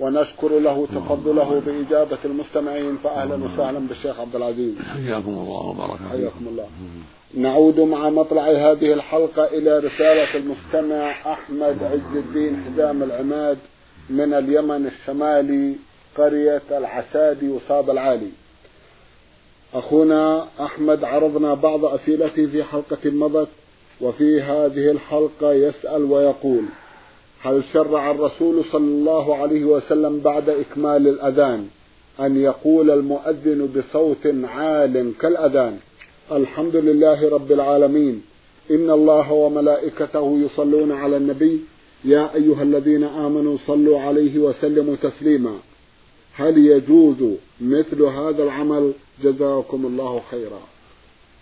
ونشكر له تفضله بإجابة المستمعين فأهلا وسهلا بالشيخ عبد العزيز. حياكم الله وبارك حياكم الله. نعود مع مطلع هذه الحلقة إلى رسالة المستمع أحمد عز الدين حزام العماد من اليمن الشمالي قرية العسادي وصاب العالي. أخونا أحمد عرضنا بعض أسئلته في حلقة مضت وفي هذه الحلقة يسأل ويقول هل شرع الرسول صلى الله عليه وسلم بعد إكمال الأذان أن يقول المؤذن بصوت عال كالأذان؟ الحمد لله رب العالمين. إن الله وملائكته يصلون على النبي. يا أيها الذين آمنوا صلوا عليه وسلموا تسليما. هل يجوز مثل هذا العمل؟ جزاكم الله خيرا.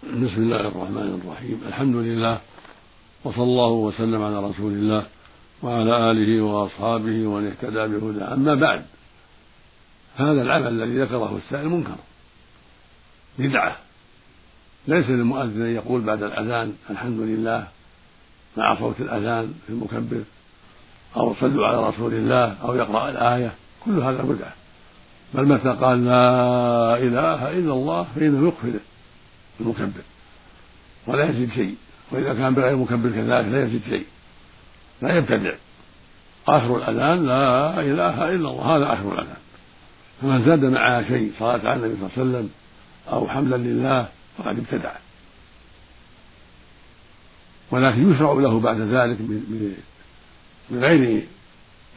بسم الله الرحمن الرحيم. الحمد لله وصلى الله وسلم على رسول الله. وعلى آله وأصحابه ومن اهتدى بهداه أما بعد هذا العمل الذي ذكره السائل منكر. بدعة. ليس للمؤذن أن يقول بعد الأذان الحمد لله مع صوت الأذان في المكبر أو صلوا على رسول الله أو يقرأ الآية. كل هذا بدعة. بل متى قال لا إله إلا الله فإنه يكفر المكبر. ولا يزيد شيء. وإذا كان بغير مكبر كذلك لا يزيد شيء. لا يبتدع. آخر الأذان لا إله إلا الله. هذا آخر الأذان. فمن زاد معها شيء صلاة على النبي صلى الله عليه وسلم أو حمدا لله فقد ابتدع. ولكن يشرع له بعد ذلك بغير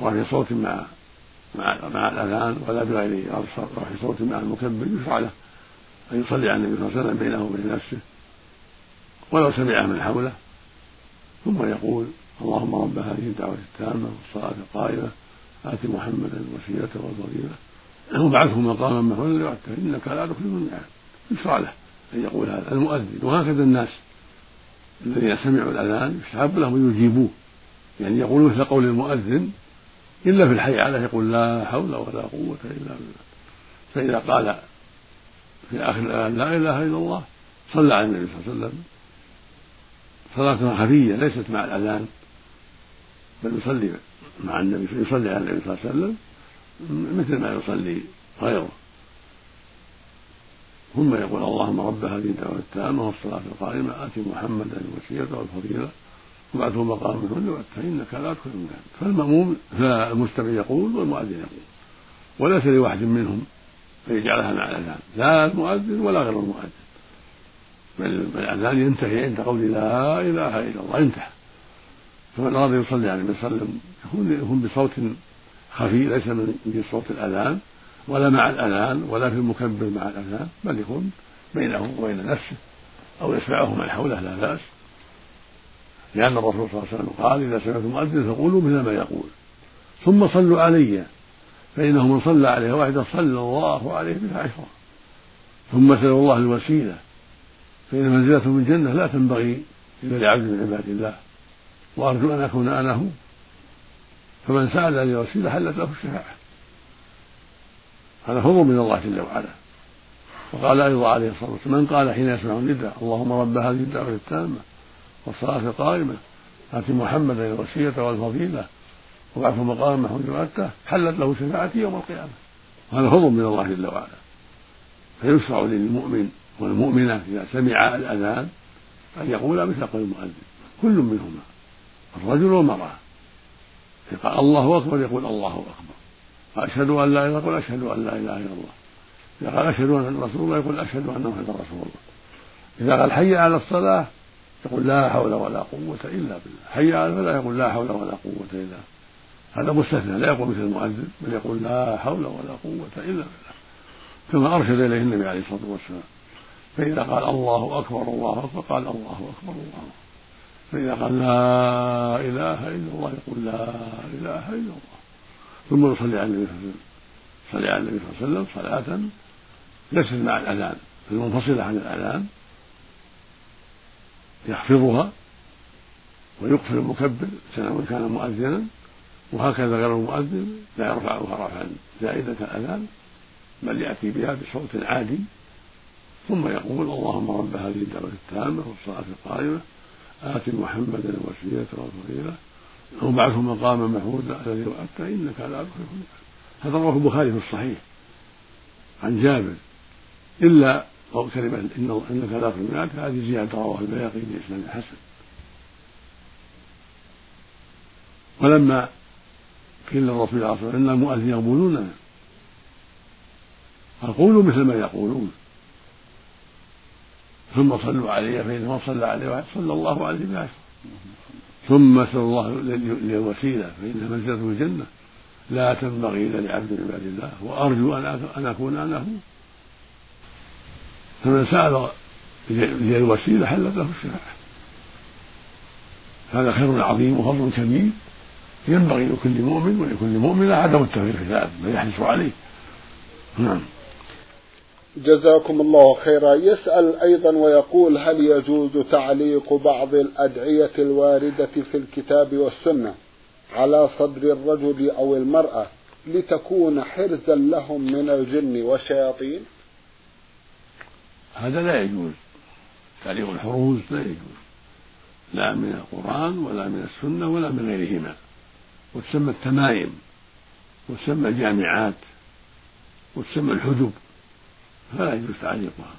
رفع صوت مع مع مع الأذان ولا بغير رفع صوت مع المكبر يشرع له أن يصلي على النبي صلى الله عليه وسلم بينه وبين نفسه ولو سمعه من حوله. ثم يقول اللهم رب هذه الدعوة التامة والصلاة القائمة آت محمدا الوسيلة والفضيلة. وابعثه مقاما محمودا وعدته إنك لا تخلف الميعاد يشرع له أن يقول هذا المؤذن. وهكذا الناس الذين سمعوا الأذان يستحب لهم أن يجيبوه. يعني يقولون مثل قول المؤذن إلا في الحي عليه يقول لا حول ولا قوة إلا بالله. فإذا قال في آخر الأذان لا إله إلا الله صلى على النبي صلى الله عليه وسلم. صلاة خفية ليست مع الأذان. بل يصلي مع النبي يصلي على النبي صلى الله عليه وسلم مثل ما يصلي غيره. ثم يقول اللهم رب هذه الدعوة التامة والصلاة القائمة آت محمدا الوسيلة والفضيلة وبعثه مقام كل فإنك لا تدخل المكان فالمأموم فالمستمع يقول والمؤذن يقول وليس لواحد منهم أن يجعلها مع الأذان لا المؤذن ولا غير المؤذن. بل الأذان ينتهي عند قول لا إله إلا الله انتهى. فمن أراد يصلي عليه وسلم يكون بصوت خفي ليس من صوت الأذان ولا مع الأذان ولا في المكبر مع الأذان بل يكون بينه وبين نفسه أو يسمعه من حوله لا بأس. لأن الرسول صلى الله عليه وسلم قال إذا سمعتم مؤذن فقولوا مثل ما يقول. ثم صلوا علي فإنه من صلى عليه واحدا صلى الله عليه بها عشرا ثم سألوا الله الوسيلة فإن منزلته من الجنة لا تنبغي إلا لعبد من عباد الله. وأرجو أن أكون أنا هو. فمن سأل لي الوسيلة حلت له الشفاعة. هذا فضل من الله جل وعلا. وقال أيضا عليه الصلاة والسلام من قال حين يسمع النداء اللهم رب هذه الدعوة التامة والصلاة القائمة آت محمدا الوسيلة والفضيلة وبعث مقام محمود وأتاه حلت له شفاعتي يوم القيامة. وهذا فضل من الله جل وعلا. فيشرع للمؤمن والمؤمنة إذا سمع الأذان أن يقول مثل قول المؤذن كل منهما. الرجل والمرأة. قال الله أكبر يقول الله أكبر. وأشهد أن لا إله إلا يقول أشهد أن لا إله إلا الله. إذا قال أشهد أن رسول الله يقول أشهد أن محمدا رسول الله. إذا قال حي على الصلاة يقول لا حول ولا قوة إلا بالله. حي على الفلاح يقول لا حول ولا قوة إلا بالله. هذا مستثنى لا يقول مثل المؤذن بل يقول لا حول ولا قوة إلا بالله. كما أرشد إليه النبي عليه الصلاة والسلام فإذا قال الله أكبر الله أكبر قال الله أكبر الله أكبر. فإذا قال لا إله إلا الله يقول لا إله إلا الله. ثم يصلي على النبي صلى الله عليه وسلم. صلى على النبي صلى الله عليه وسلم صلاة ليست مع الأذان المنفصلة عن الأذان يخفضها ويقفل المكبر سواء كان مؤذنا وهكذا غير المؤذن لا يرفعها رفعا زائدة الأذان بل يأتي بها بصوت عادي ثم يقول اللهم رب هذه الدعوة التامة والصلاة القائمة آت محمدا الوسيلة والفضيلة. وابعثه مقاما محمودا الذي وعدته إنك لا تخلف هذا رواه البخاري في الصحيح عن جابر. إلا كلمة إن إنك لا تخلف هذه زيادة رواه البياقي بإسناد حسن. ولما قيل للرسول صلى الله عليه وسلم إن المؤذن يقبلوننا قال قولوا مثل ما يقولون. ثم صلوا علي فإن من صلى عليه واحد صلى الله عليه بعشر ثم صلى الله للوسيلة فإنها منزلة في الجنة. لا تنبغي إلا لعبد من عباد الله وأرجو أن أكون أنا هو. فمن سأل للوسيلة حلت له الشفاعة. هذا خير عظيم وفضل كبير. ينبغي لكل مؤمن ولكل مؤمنة عدم التغيير في ذلك بل يحرص عليه. نعم. جزاكم الله خيرا. يسأل أيضا ويقول هل يجوز تعليق بعض الأدعية الواردة في الكتاب والسنة على صدر الرجل أو المرأة لتكون حرزا لهم من الجن والشياطين؟ هذا لا يجوز. تعليق الحروز لا يجوز. لا من القرآن ولا من السنة ولا من غيرهما. وتسمى التمائم وتسمى الجامعات وتسمى الحجب. فلا يجوز تعليقها.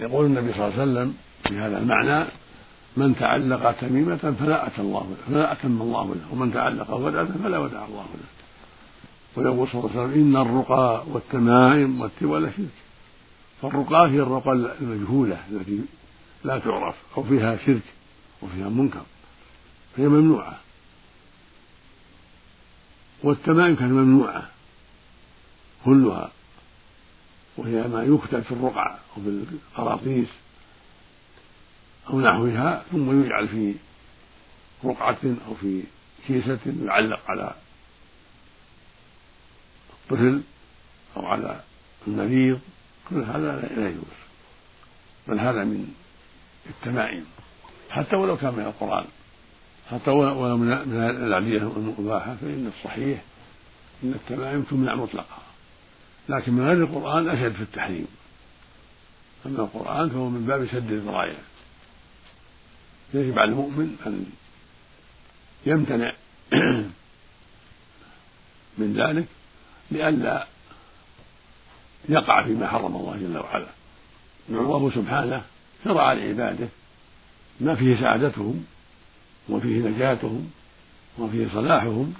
يقول النبي صلى الله عليه وسلم في هذا المعنى من تعلق تميمة فلا أتى الله فلا أتم الله له ومن تعلق ودعة فلا ودع الله له. ويقول صلى الله عليه وسلم إن الرقى والتمائم والتولى شرك. فالرقى هي الرقى المجهولة التي لا تعرف أو فيها شرك وفيها منكر فهي ممنوعة. والتمائم كانت ممنوعة كلها. وهي ما يكتب في الرقع أو في القراطيس أو نحوها ثم يجعل في رقعة أو في كيسة يعلق على الطفل أو على المريض. كل هذا لا يجوز بل هذا من التمائم. حتى ولو كان من القرآن حتى ولو من الأدعية المباحة فإن الصحيح أن التمائم تمنع مطلقا لكن من غير القرآن أشد في التحريم أما القرآن فهو من باب سد الذرائع يجب على المؤمن أن يمتنع من ذلك لئلا يقع فيما حرم الله جل وعلا والله نعم. سبحانه شرع لعباده ما فيه سعادتهم وفيه نجاتهم وفيه صلاحهم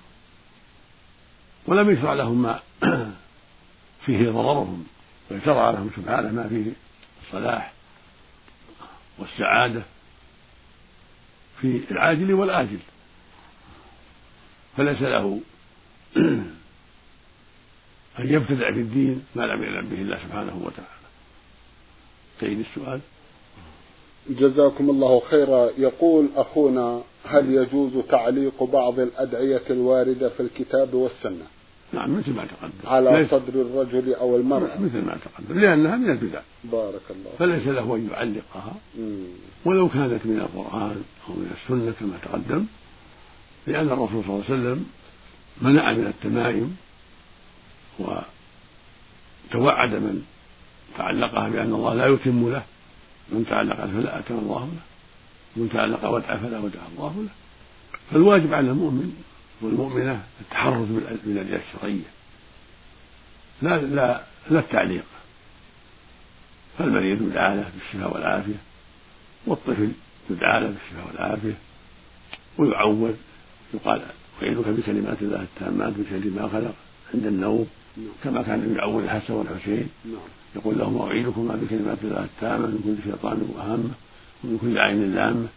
ولم يشرع لهم ما فيه ضررهم بل شرع لهم سبحانه ما فيه الصلاح والسعادة في العاجل والآجل. فليس له أن يبتدع في الدين ما لم يعلم به الله سبحانه وتعالى. تعيد السؤال جزاكم الله خيرا. يقول أخونا هل يجوز تعليق بعض الأدعية الواردة في الكتاب والسنة؟ نعم مثل ما تقدم. على صدر الرجل أو المرأة. مثل ما تقدم. لأنها من البدع. بارك الله فليس له أن يعلقها. ولو كانت من القرآن أو من السنة كما تقدم. لأن الرسول صلى الله عليه وسلم منع من التمائم وتوعد من تعلقها بأن الله لا يتم له. من تعلق فلا أتم الله له. ومن تعلق ودع فلا ودع الله له. فالواجب على المؤمن والمؤمنة التحرز بالأدعية الشرعية. لا لا لا التعليق. فالمريض يدعى له بالشفاء والعافية والطفل يدعى له بالشفاء والعافية ويعوذ يقال أعيذك بكلمات الله التامات من شر ما خلق عند النوم كما كان يعوذ الحسن والحسين. يقول لهم أعيذكما بكلمات الله التامة من كل شيطان وهامة ومن كل عين لامة.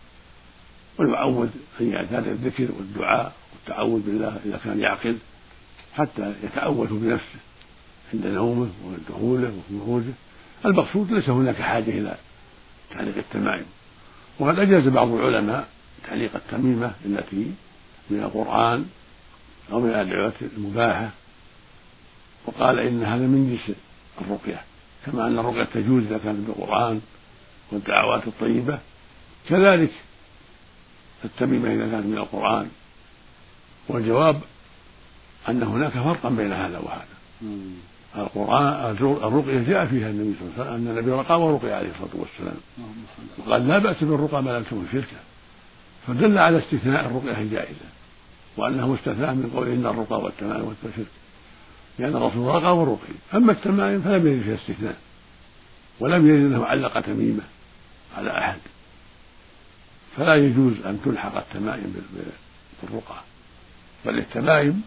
ويعود أن يعتاد الذكر والدعاء والتعوذ بالله إذا كان يعقل حتى يتأوذ بنفسه عند نومه ودخوله وخروجه المقصود ليس هناك حاجة إلى تعليق التمائم. وقد أجاز بعض العلماء تعليق التميمة التي من القرآن أو من الأدعية المباحة. وقال إن هذا من جنس الرقية. كما أن الرقية تجوز إذا كانت بالقرآن والدعوات الطيبة. كذلك التميمة إذا كانت من القرآن. والجواب أن هناك فرقا بين هذا وهذا. القرآن الرقية جاء فيها النبي صلى الله عليه وسلم أن النبي رقى ورقي عليه الصلاة والسلام. وقال لا بأس بالرقى ما لم تكن شركا فدل على استثناء الرقية الجائزة. وأنه مستثنى من قول إن الرقى والتمائم والشرك لأن الرسول رقى ورقي أما التمائم فلم يرد فيها استثناء. ولم يرد أنه علق تميمة على أحد. فلا يجوز أن تلحق التمائم بالرقى بل التمائم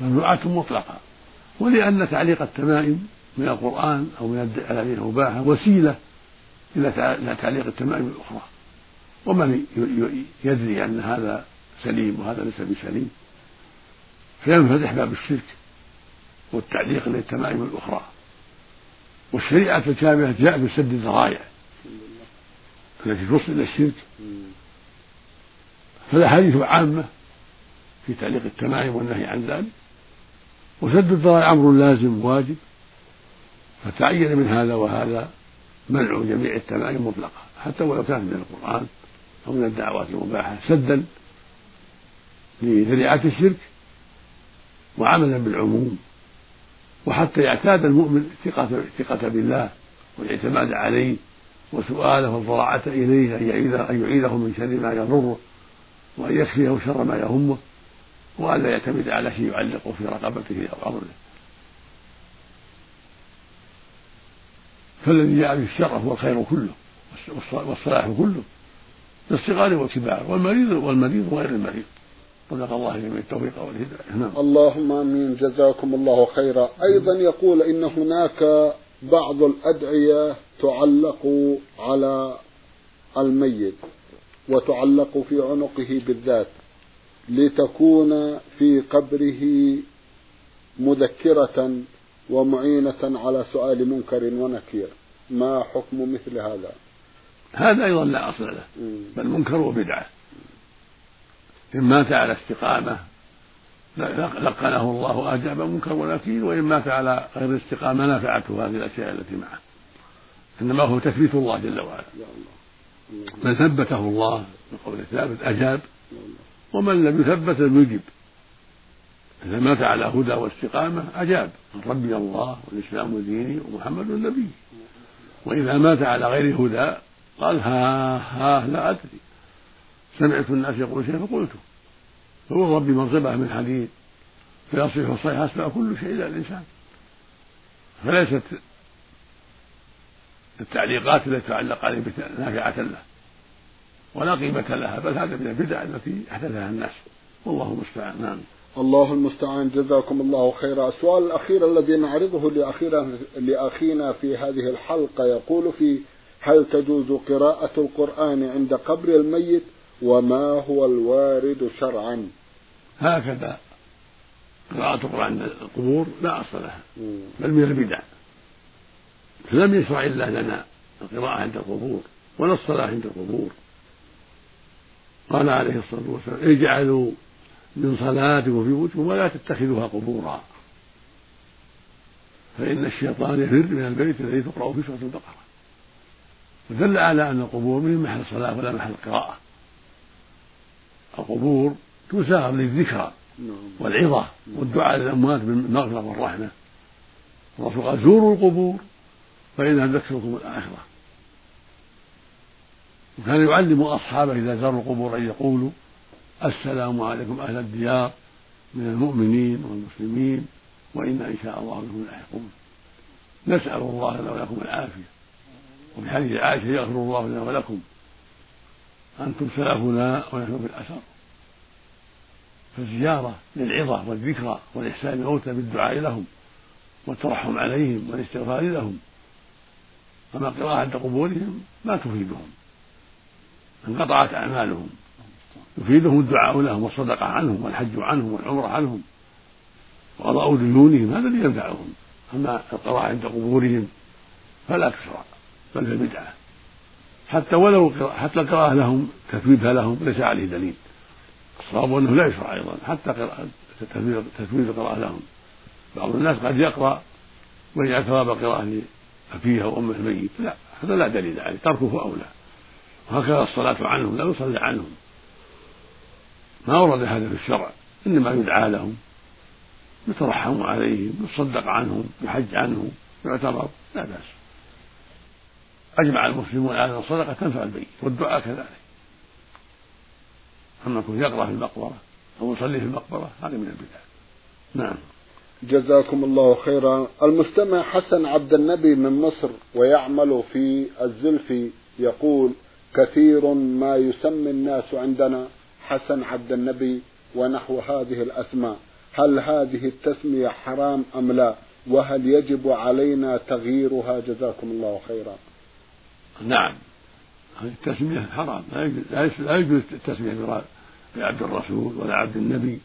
ممنوعة مطلقة. ولأن تعليق التمائم من القرآن أو من الذين المباحة وسيلة إلى تعليق التمائم الأخرى. ومن يدري أن هذا سليم وهذا ليس بسليم. فينفتح باب الشرك والتعليق للتمائم الأخرى. والشريعة الكاملة جاء بسد الذرائع. التي توصل إلى الشرك. فالأحاديث عامة في تعليق التمائم والنهي عن ذلك. وسد الذرائع أمر لازم واجب. فتعين من هذا وهذا منع جميع التمائم مطلقة. حتى ولو كانت من القرآن أو من الدعوات المباحة. سدا لذريعة الشرك وعملا بالعموم. وحتى يعتاد المؤمن الثقة بالله والاعتماد عليه. وسؤاله والضراعة إليه أن يعيذه أن يعيذه من شر ما يضره وأن يكفيه شر ما يهمه وأن لا يعتمد على شيء يعلقه في رقبته أو أمره. فالذي جاء به الشر هو الخير كله والصلاح كله. للصغار والكبار والمريض والمريض وغير المريض. صدق الله جميع التوفيق والهداية. نعم. اللهم آمين. جزاكم الله خيرا. أيضا يقول إن هناك بعض الأدعية تعلق على الميت وتعلق في عنقه بالذات لتكون في قبره مذكرة ومعينة على سؤال منكر ونكير. ما حكم مثل هذا؟ هذا أيضا لا أصل له بل منكر وبدعة. إن مات على استقامة لقنه الله وأجاب منكر ونكير وإن مات على غير الاستقامة نفعته هذه الأشياء التي معه. إنما هو تثبيت الله جل وعلا. من ثبته الله بقول ثابت أجاب. ومن لم يثبت لم يجب. إذا مات على هدى واستقامة أجاب. ربي الله والإسلام ديني ومحمد نبي وإذا مات على غير هدى قال ها ها لا أدري. سمعت الناس يقول شيء فقلته. ربي مرتبة من حديد. فيصيح الصيحة أسمع كل شيء إلى الإنسان. فليست التعليقات التي تعلق عليه نافعة له ولا قيمة لها بل هذا من البدع التي أحدثها الناس. والله المستعان. نعم. الله المستعان. جزاكم الله خيرا. السؤال الأخير الذي نعرضه لأخيرا لأخينا في هذه الحلقة يقول في هل تجوز قراءة القرآن عند قبر الميت وما هو الوارد شرعا. هكذا قراءة القرآن عند القبور لا أصل لها بل من البدع. فلم يشرع إلا لنا القراءة عند القبور ولا الصلاة عند القبور. قال عليه الصلاة والسلام اجعلوا من صلاتكم في بيوتكم ولا تتخذوها قبورا. فإن الشيطان يفر من البيت الذي تقرأ فيه سورة البقرة. ودل على أن القبور من محل الصلاة ولا محل القراءة. القبور تساغر للذكرى والعظة والدعاء للأموات بالمغفرة والرحمة. الرسول قال زوروا القبور فإنها تذكركم الآخرة. وكان يعلم أصحابه إذا زاروا القبور أن يقولوا السلام عليكم أهل الديار من المؤمنين والمسلمين وإنا إن شاء الله بكم لاحقون. نسأل الله لنا ولكم العافية. وفي حديث عائشة يغفر الله لنا ولكم. أنتم سلفنا ونحن في الأثر فالزيارة للعظة والذكرى والإحسان الموتى بالدعاء لهم والترحم عليهم والاستغفار لهم أما قراءة عند قبورهم ما تفيدهم. انقطعت أعمالهم. يفيدهم الدعاء لهم والصدقة عنهم والحج عنهم والعمرة عنهم وقضاء ديونهم هذا اللي ينفعهم أما القراءة عند قبورهم فلا تشرع بل بدعة. حتى ولو حتى القراءة لهم تثويبها لهم ليس عليه دليل. الصواب أنه لا يشرع أيضا حتى تثويب القراءة لهم. بعض الناس قد يقرأ ويجعل ثواب القراءة لأبيه أو أمه الميت لا هذا لا دليل عليه تركه أولى. وهكذا الصلاة عنهم لا يصلى عنهم. ما ورد هذا في الشرع إنما يدعى لهم يترحم عليهم يصدق عنهم يحج عنهم يعتبر لا بأس. أجمع المسلمون على أن الصدقة تنفع البيت والدعاء كذلك. أما يكون يقرأ في المقبرة أو يصلي في المقبرة هذا من البدع. نعم. جزاكم الله خيرا. المستمع حسن عبد النبي من مصر ويعمل في الزلفي يقول كثير ما يسمي الناس عندنا حسن عبد النبي ونحو هذه الأسماء. هل هذه التسمية حرام أم لا؟ وهل يجب علينا تغييرها? جزاكم الله خيرا. نعم. التسمية حرام. لا يجوز التسمية بعبد الرسول ولا عبد النبي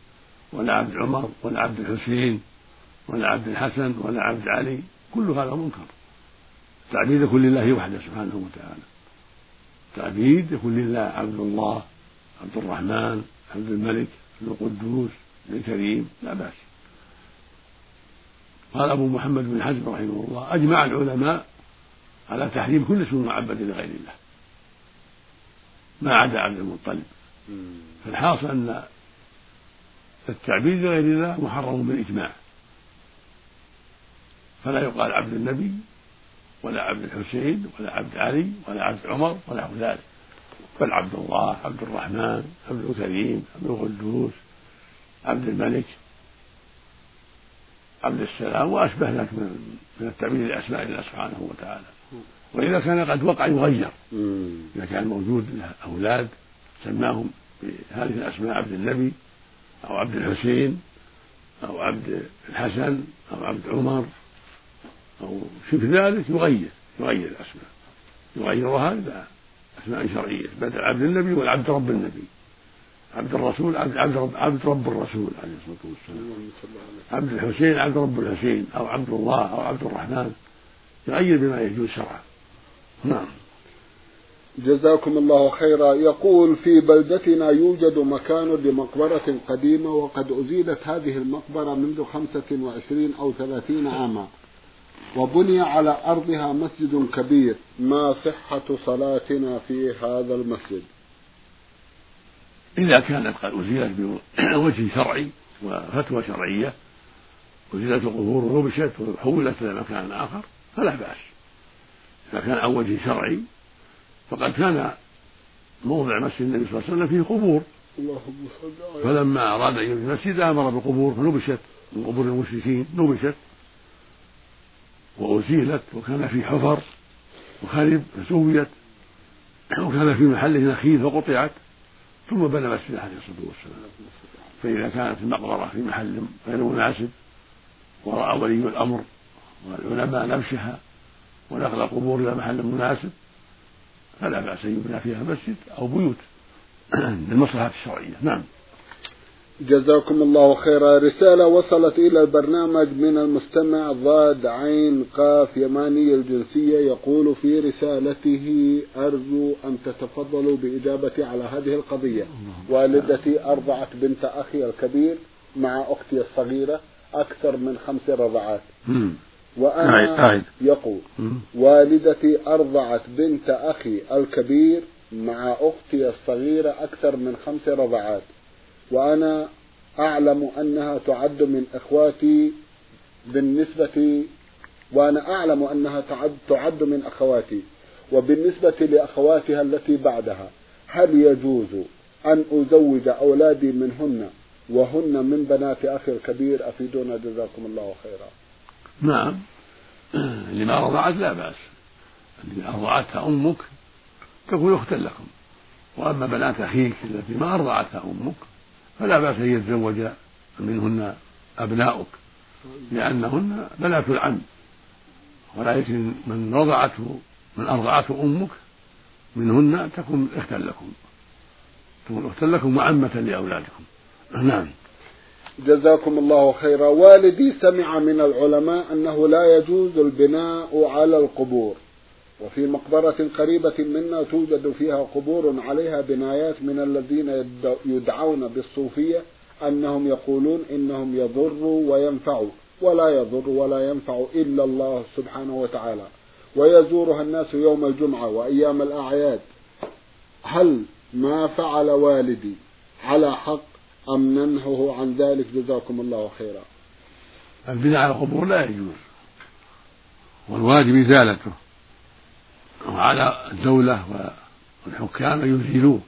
ولا عبد عمر ولا عبد الحسين ولا عبد الحسن ولا عبد علي. كل هذا منكر. تعبيد يكون لله وحده سبحانه وتعالى. تعبيد يكون لله عبد الله عبد الرحمن عبد الملك عبد القدوس الكريم. لا بأس. قال أبو محمد بن حزم رحمه الله أجمع العلماء على تحريم كل اسم معبد لغير الله. ما عدا عبد المطلب. فالحاصل أن التعبيد لغير الله محرم بالإجماع. فلا يقال عبد النبي ولا عبد الحسين ولا عبد علي ولا عبد عمر ولا ذلك. بل عبد الله عبد الرحمن عبد الكريم عبد القدوس عبد الملك عبد السلام وأشبه ذلك من من التعبير لأسماء الله سبحانه وتعالى. وإذا كان قد وقع يغير. إذا كان موجود له أولاد سماهم بهذه الأسماء عبد النبي أو عبد الحسين أو عبد الحسن أو عبد عمر أو شبه ذلك يغير يغير الأسماء. يغيرها إلى أسماء شرعية. بدل عبد النبي والعبد رب النبي. عبد الرسول عبد عبد رب, عبد رب الرسول عليه الصلاة والسلام. عبد الحسين عبد رب الحسين أو عبد الله أو عبد الرحمن. يغير بما يجوز شرعا. نعم. جزاكم الله خيرا. يقول في بلدتنا يوجد مكان لمقبرة قديمة وقد أزيلت هذه المقبرة منذ خمسة وعشرين أو ثلاثين عاما وبني على أرضها مسجد كبير. ما صحة صلاتنا في هذا المسجد؟ إذا كانت قد أزيلت بوجه شرعي وفتوى شرعية أزيلت القبور ونبشت وحولت إلى مكان آخر فلا بأس. إذا كان عن وجه شرعي فقد كان موضع مسجد النبي صلى الله عليه وسلم فيه قبور. فلما أراد أن يبني المسجد أمر بالقبور فنبشت من قبور المشركين نبشت وأزيلت وكان في حفر وخرب فسويت وكان في محله نخيل فقطعت ثم بنى مسجد عليه الصلاة والسلام. فإذا كانت المقبرة في محل غير مناسب ورأى ولي الأمر والعلماء نبشها ونقل القبور إلى محل مناسب فلا بأس أن يبنى فيها مسجد أو بيوت. للمصلحة الشرعية. نعم. جزاكم الله خيرا. رسالة وصلت إلى البرنامج من المستمع ضاد عين قاف يماني الجنسية يقول في رسالته أرجو أن تتفضلوا بإجابتي على هذه القضية. والدتي أرضعت بنت أخي الكبير مع أختي الصغيرة أكثر من خمس رضعات. وأنا يقول والدتي أرضعت بنت أخي الكبير مع أختي الصغيرة أكثر من خمس رضعات. وأنا أعلم أنها تعد من إخواتي بالنسبة وأنا أعلم أنها تعد, تعد من أخواتي وبالنسبة لأخواتها التي بعدها. هل يجوز أن أزوج أولادي منهن وهن من بنات أخي الكبير؟ أفيدونا جزاكم الله خيرا. نعم. لما رضعت لا بأس. اللي أرضعتها أمك تكون أختا لكم. وأما بنات أخيك التي ما أرضعتها أمك فلا بأس أن يتزوج منهن أبناؤك لأنهن بنات العم. ولكن من رضعته من أرضعته أمك منهن تكون أختا لكم تكون أختا لكم وعمة لأولادكم. نعم. جزاكم الله خيرا. والدي سمع من العلماء أنه لا يجوز البناء على القبور. وفي مقبرة قريبة منا توجد فيها قبور عليها بنايات من الذين يدعون بالصوفية أنهم يقولون إنهم يضروا وينفعوا ولا يضر ولا ينفع إلا الله سبحانه وتعالى. ويزورها الناس يوم الجمعة وأيام الأعياد. هل ما فعل والدي على حق أم ننهه عن ذلك؟ جزاكم الله خيرا. البناء على القبور لا يجوز والواجب إزالته. وعلى الدولة والحكام أن يزيلوه.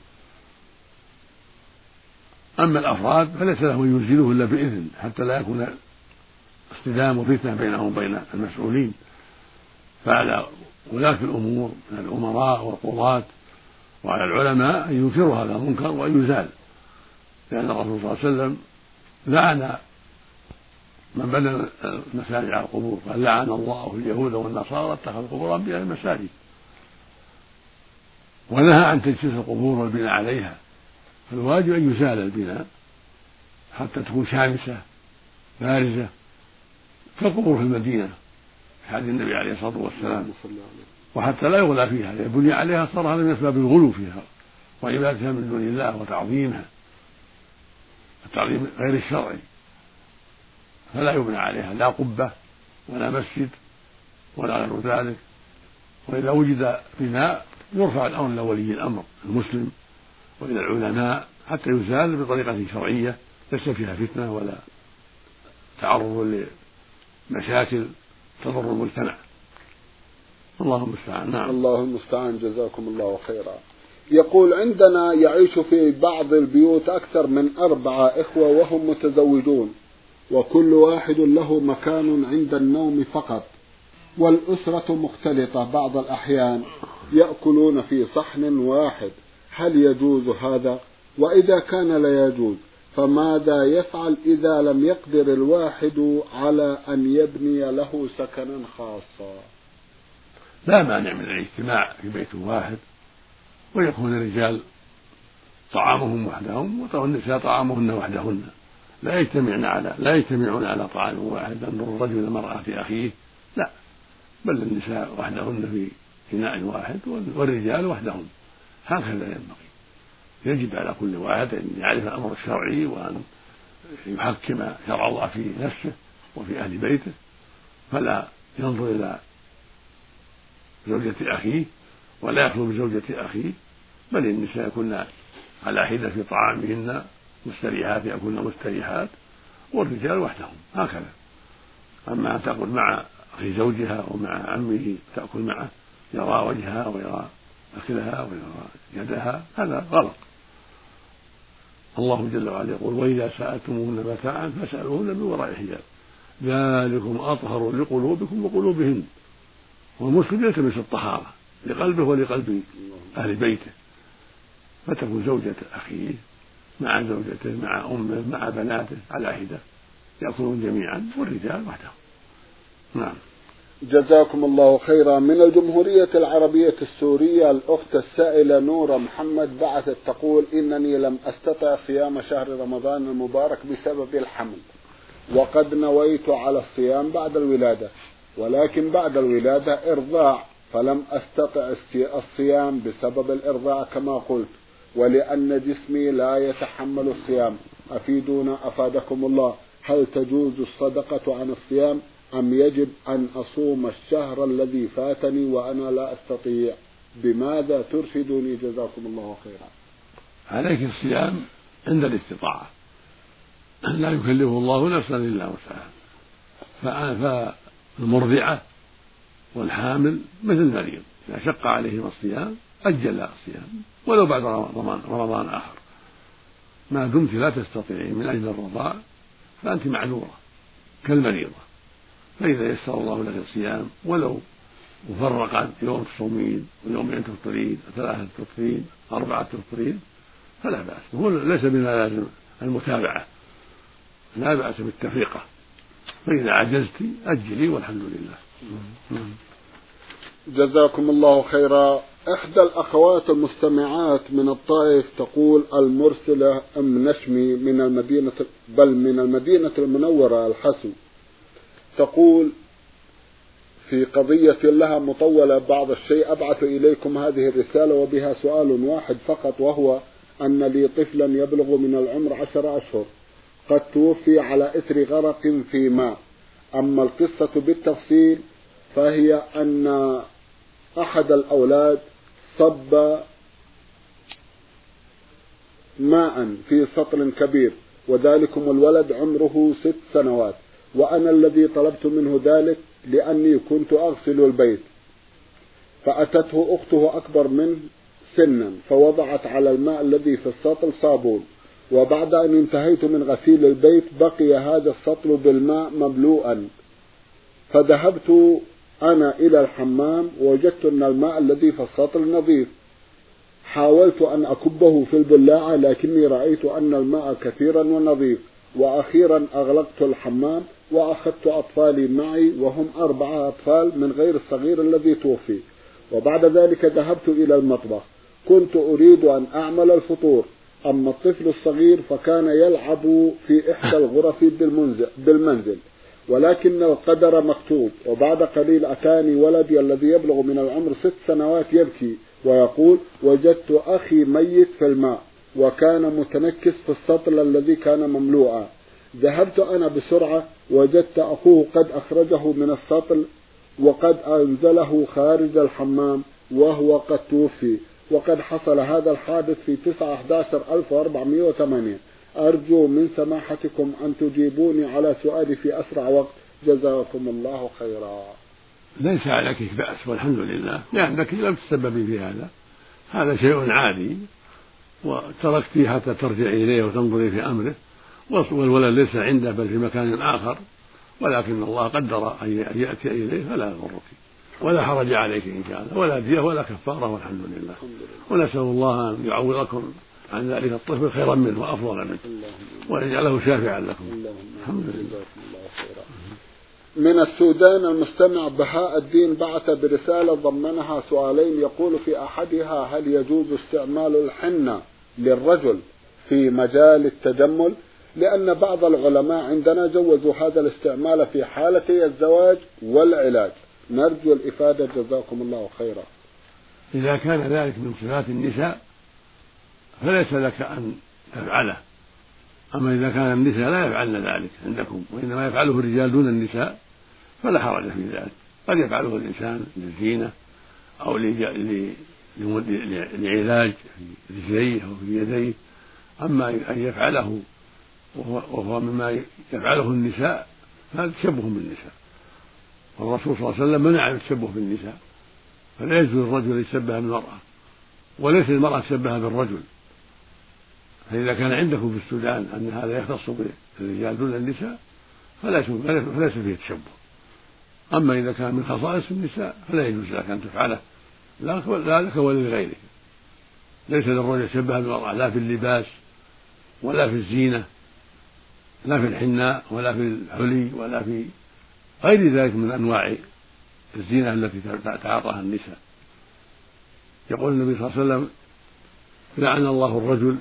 أما الأفراد فليس لهم أن يزيلوه إلا بإذن حتى لا يكون اصطدام وفتنة بينهم وبين المسؤولين. فعلى ولاة الأمور من الأمراء والقضاة وعلى العلماء أن ينكروا هذا المنكر وأن يزال. لأن الرسول صلى الله عليه وسلم لعن من بنى المساجد على القبور قال لعن الله اليهود والنصارى اتخذوا قبور أنبياء المساجد. ونهى عن تجسيس القبور والبناء عليها. فالواجب أن يزال البناء حتى تكون شامسة بارزة كالقبور في المدينة في حديث النبي عليه الصلاة والسلام. وحتى لا يغلى فيها إذا بني عليها صار هذا من أسباب الغلو فيها وعبادتها من دون الله وتعظيمها. التعظيم غير الشرعي. فلا يبنى عليها لا قبة ولا مسجد ولا غير ذلك. وإذا وجد بناء يرفع الأمر إلى ولي الأمر المسلم وإلى العلماء حتى يزال بطريقة شرعية ليس فيها فتنة ولا تعرض لمشاكل تضر المجتمع. الله المستعان نعم. الله المستعان جزاكم الله خيرا. يقول عندنا يعيش في بعض البيوت أكثر من أربعة إخوة وهم متزوجون وكل واحد له مكان عند النوم فقط والأسرة مختلطة بعض الأحيان يأكلون في صحن واحد هل يجوز هذا؟ وإذا كان لا يجوز فماذا يفعل إذا لم يقدر الواحد على أن يبني له سكنا خاصا؟ لا مانع من الاجتماع في بيت واحد ويكون الرجال طعامهم وحدهم والنساء طعامهن وحدهن. لا يجتمعن على لا يجتمعون على طعام واحد ينظر الرجل المرأة في أخيه. لا بل النساء وحدهن في إناء واحد والرجال وحدهم. هكذا ينبغي. يجب على كل واحد أن يعرف الأمر الشرعي وأن يحكم شرع الله في نفسه وفي أهل بيته. فلا ينظر إلى زوجة أخيه ولا يخلو بزوجة أخيه بل النساء يكن على حدة في طعامهن مستريحات يأكلن مستريحات والرجال وحدهم هكذا. أما أن تأكل مع أخي زوجها ومع عمه تأكل معه يرى وجهها ويرى أكلها ويرى يدها هذا غلط. الله جل وعلا يقول وإذا سألتموهن متاعا فاسألوهن من وراء حجاب ذلكم أطهر لقلوبكم وقلوبهن. والمسلم يلتمس الطهارة. لقلبه ولقلب أهل بيته. فتكون زوجة أخيه مع زوجته مع أمه مع بناته على حدة يأكلون جميعا والرجال وحدهم. نعم. جزاكم الله خيرا. من الجمهورية العربية السورية الأخت السائلة نورة محمد بعثت تقول إنني لم أستطع صيام شهر رمضان المبارك بسبب الحمل. وقد نويت على الصيام بعد الولادة ولكن بعد الولادة إرضاع. فلم أستطع الصيام بسبب الإرضاع كما قلت ولأن جسمي لا يتحمل الصيام. أفيدونا؟ أفادكم الله. هل تجوز الصدقة عن الصيام؟ أم يجب أن أصوم الشهر الذي فاتني وأنا لا أستطيع؟ بماذا ترشدني جزاكم الله خيرا. عليك الصيام عند الاستطاعة. لا يكلف الله نفسا إلا وسعها. فالمرضعة والحامل مثل المريض إذا شق عليهما الصيام أجل الصيام ولو بعد رمضان رمضان آخر. ما دمت لا تستطيعين من أجل الرضاع فأنت معذورة كالمريضة. فإذا يسر الله لك الصيام ولو مفرقا يوم تصومين ويومين تفطرين وثلاثة تفطرين أربعة تفطرين فلا بأس. هو ليس من لازم المتابعة. لا بأس بالتفرقة فإذا عجزت أجلي والحمد لله. جزاكم الله خيرا. إحدى الأخوات المستمعات من الطائف تقول المرسلة أم نشمي من المدينة بل من المدينة المنورة الحسو تقول في قضية لها مطولة بعض الشيء أبعث إليكم هذه الرسالة وبها سؤال واحد فقط وهو أن لي طفلا يبلغ من العمر عشر أشهر. قد توفي على إثر غرق في ماء أما القصة بالتفصيل فهي أن أحد الأولاد صب ماء في سطل كبير وذلكم الولد عمره ست سنوات وأنا الذي طلبت منه ذلك لأني كنت أغسل البيت. فأتته أخته أكبر منه سنا فوضعت على الماء الذي في السطل صابون. وبعد أن انتهيت من غسيل البيت بقي هذا السطل بالماء مملوءا. فذهبت أنا إلى الحمام ووجدت أن الماء الذي في السطل نظيف. حاولت أن أكبه في البلاعة لكني رأيت أن الماء كثيرا ونظيف. وأخيرا أغلقت الحمام وأخذت أطفالي معي وهم أربعة أطفال من غير الصغير الذي توفي. وبعد ذلك ذهبت إلى المطبخ. كنت أريد أن أعمل الفطور. أما الطفل الصغير فكان يلعب في إحدى الغرف بالمنزل. ولكن القدر مكتوب. وبعد قليل أتاني ولدي الذي يبلغ من العمر ست سنوات يبكي ويقول وجدت أخي ميت في الماء وكان متنكس في السطل الذي كان مملوءا. ذهبت أنا بسرعة وجدت أخوه قد أخرجه من السطل وقد أنزله خارج الحمام وهو قد توفي. وقد حصل هذا الحادث في 9 11 1408 أرجو من سماحتكم أن تجيبوني على سؤالي في أسرع وقت. جزاكم الله خيرا. ليس عليك بأس والحمد لله. لأنك لم تسببي في هذا. هذا شيء عادي. وتركتيه حتى ترجعي إليه وتنظري في أمره. والولد ليس عنده بل في مكان آخر. ولكن الله قدر أن يأتي إليه فلا يضرك. ولا حرج عليك إن شاء الله. ولا دية ولا كفارة والحمد لله. ونسأل الله أن يعوضكم. عن ذلك الطفل خيرا منه وأفضل منه. وأن يجعله شافعا لكم. الحمد لله. من السودان المستمع بهاء الدين بعث برسالة ضمنها سؤالين. يقول في أحدها هل يجوز استعمال الحنة للرجل في مجال التجمل؟ لأن بعض العلماء عندنا جوزوا هذا الاستعمال في حالتي الزواج والعلاج. نرجو الإفادة. جزاكم الله خيرا. إذا كان ذلك من صفات النساء فليس لك أن تفعله. أما إذا كان النساء لا يفعلن ذلك عندكم وإنما يفعله الرجال دون النساء فلا حرج في ذلك. قد يفعله الإنسان للزينة أو لعلاج في رجليه أو في يديه. أما أن يفعله وهو, مما يفعله النساء فهذا تشبه بالنساء. والرسول صلى الله عليه وسلم منع التشبه بالنساء فلا يجوز الرجل يتشبه بالمرأة وليس المرأة تشبه بالرجل. فإذا كان عندكم في السودان أن هذا يختص بالرجال دون النساء فليس فليس فيه تشبه. أما إذا كان من خصائص النساء فلا يجوز لك أن تفعله. لا لك ولا لغيرك ليس للرجل يتشبه بالمرأة لا في اللباس ولا في الزينة لا في الحناء ولا في الحلي ولا في غير ذلك من أنواع الزينة التي تعاطاها النساء. يقول النبي صلى الله عليه وسلم لعن الله الرجل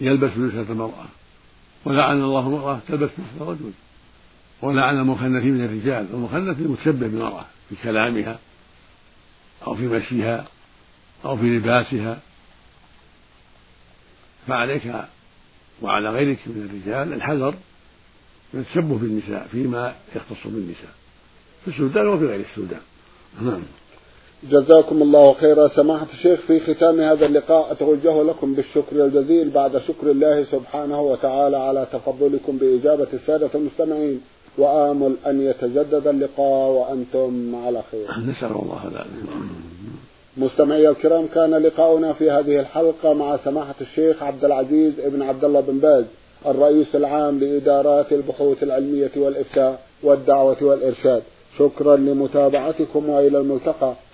يلبس لبسة المرأة. ولعن الله المرأة تلبس لبسة الرجل. ولعن المخنثين من الرجال. المخنث المتشبه بالمرأة في كلامها أو في مشيها أو في لباسها. فعليك وعلى غيرك من الرجال الحذر من التشبه بالنساء فيما يختص بالنساء في السودان وفي غير السودان. نعم. جزاكم الله خيرا. سماحة الشيخ في ختام هذا اللقاء أتوجه لكم بالشكر الجزيل بعد شكر الله سبحانه وتعالى على تفضلكم بإجابة السادة المستمعين. وآمل أن يتجدد اللقاء وأنتم على خير. نسأل الله ذلك مستمعي الكرام كان لقاؤنا في هذه الحلقة مع سماحة الشيخ عبد العزيز بن عبد الله بن باز الرئيس العام لإدارات البحوث العلمية والإفتاء والدعوة والإرشاد. شكرا لمتابعتكم وإلى الملتقى.